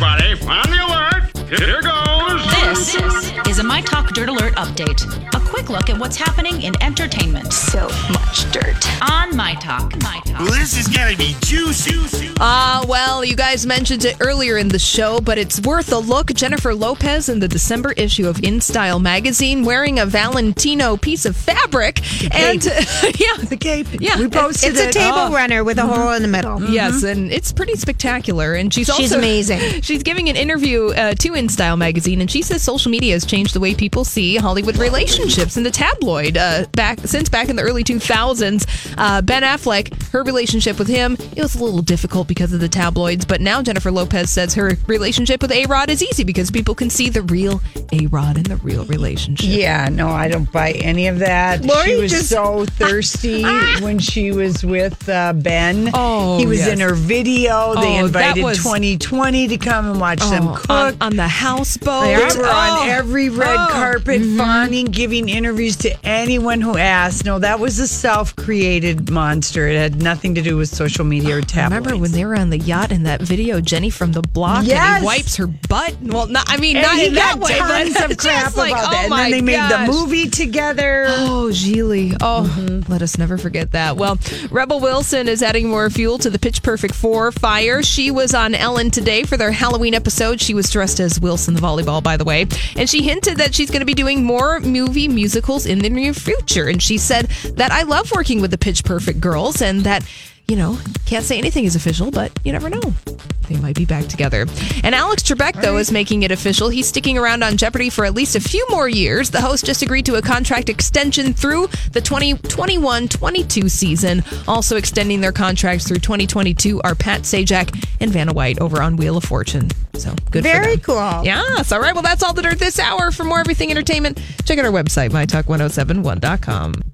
everybody. On the alert. Here goes. This is a My Talk Dirt Alert update. A quick look at what's happening in entertainment So much dirt. on My Talk. My Talk. This is gonna be juicy. Ah, well, you guys mentioned it earlier in the show, but it's worth a look. Jennifer Lopez in the December issue of InStyle magazine wearing a Valentino piece of fabric. And yeah, The cape. Yeah, we posted it. It's a table Oh. runner with a hole in the middle. Yes, and it's pretty spectacular. And she's also She's amazing. She's giving an interview uh, to InStyle magazine, and she says social media has changed the way people see Hollywood relationships in the tabloid. Uh, back since back in the early 2000s, uh, Ben Affleck, her relationship with him, it was a little difficult because of the tabloids. But now Jennifer Lopez says her relationship with A Rod is easy because people can see the real A Rod and the real relationship. Yeah, no, I don't buy any of that. Lori she was just- so thirsty when she was with uh, Ben. Oh, he was yes. in her video. They Oh, invited was- 2020 to come and watch them Oh, cook. on, on the houseboat. They were. On oh. every red Oh. carpet, mm-hmm. fawning, giving interviews to anyone who asked. No, that was a self-created monster. It had nothing to do with social media or tabloids. Remember when they were on the yacht in that video, Jenny from the block, and he wipes her butt? Well, not, I mean, And not in that way, tons but of crap like, about oh that. And then they made the movie together. Oh, Gigli. Oh, mm-hmm. let us never forget that. Well, Rebel Wilson is adding more fuel to the Pitch Perfect 4 fire. She was on Ellen today for their Halloween episode. She was dressed as Wilson the volleyball, by the way. And she hinted that she's going to be doing more movie musicals in the near future. And she said that I love working with the Pitch Perfect girls and that you know, can't say anything is official, but you never know. They might be back together. And Alex Trebek, though, is making it official. He's sticking around on Jeopardy for at least a few more years. The host just agreed to a contract extension through the 2021 22 season. Also extending their contracts through 2022 are Pat Sajak and Vanna White over on Wheel of Fortune. So good for Very cool. Yes. All right. Well, that's all the dirt this hour. For more everything entertainment, check out our website, mytalk1071.com.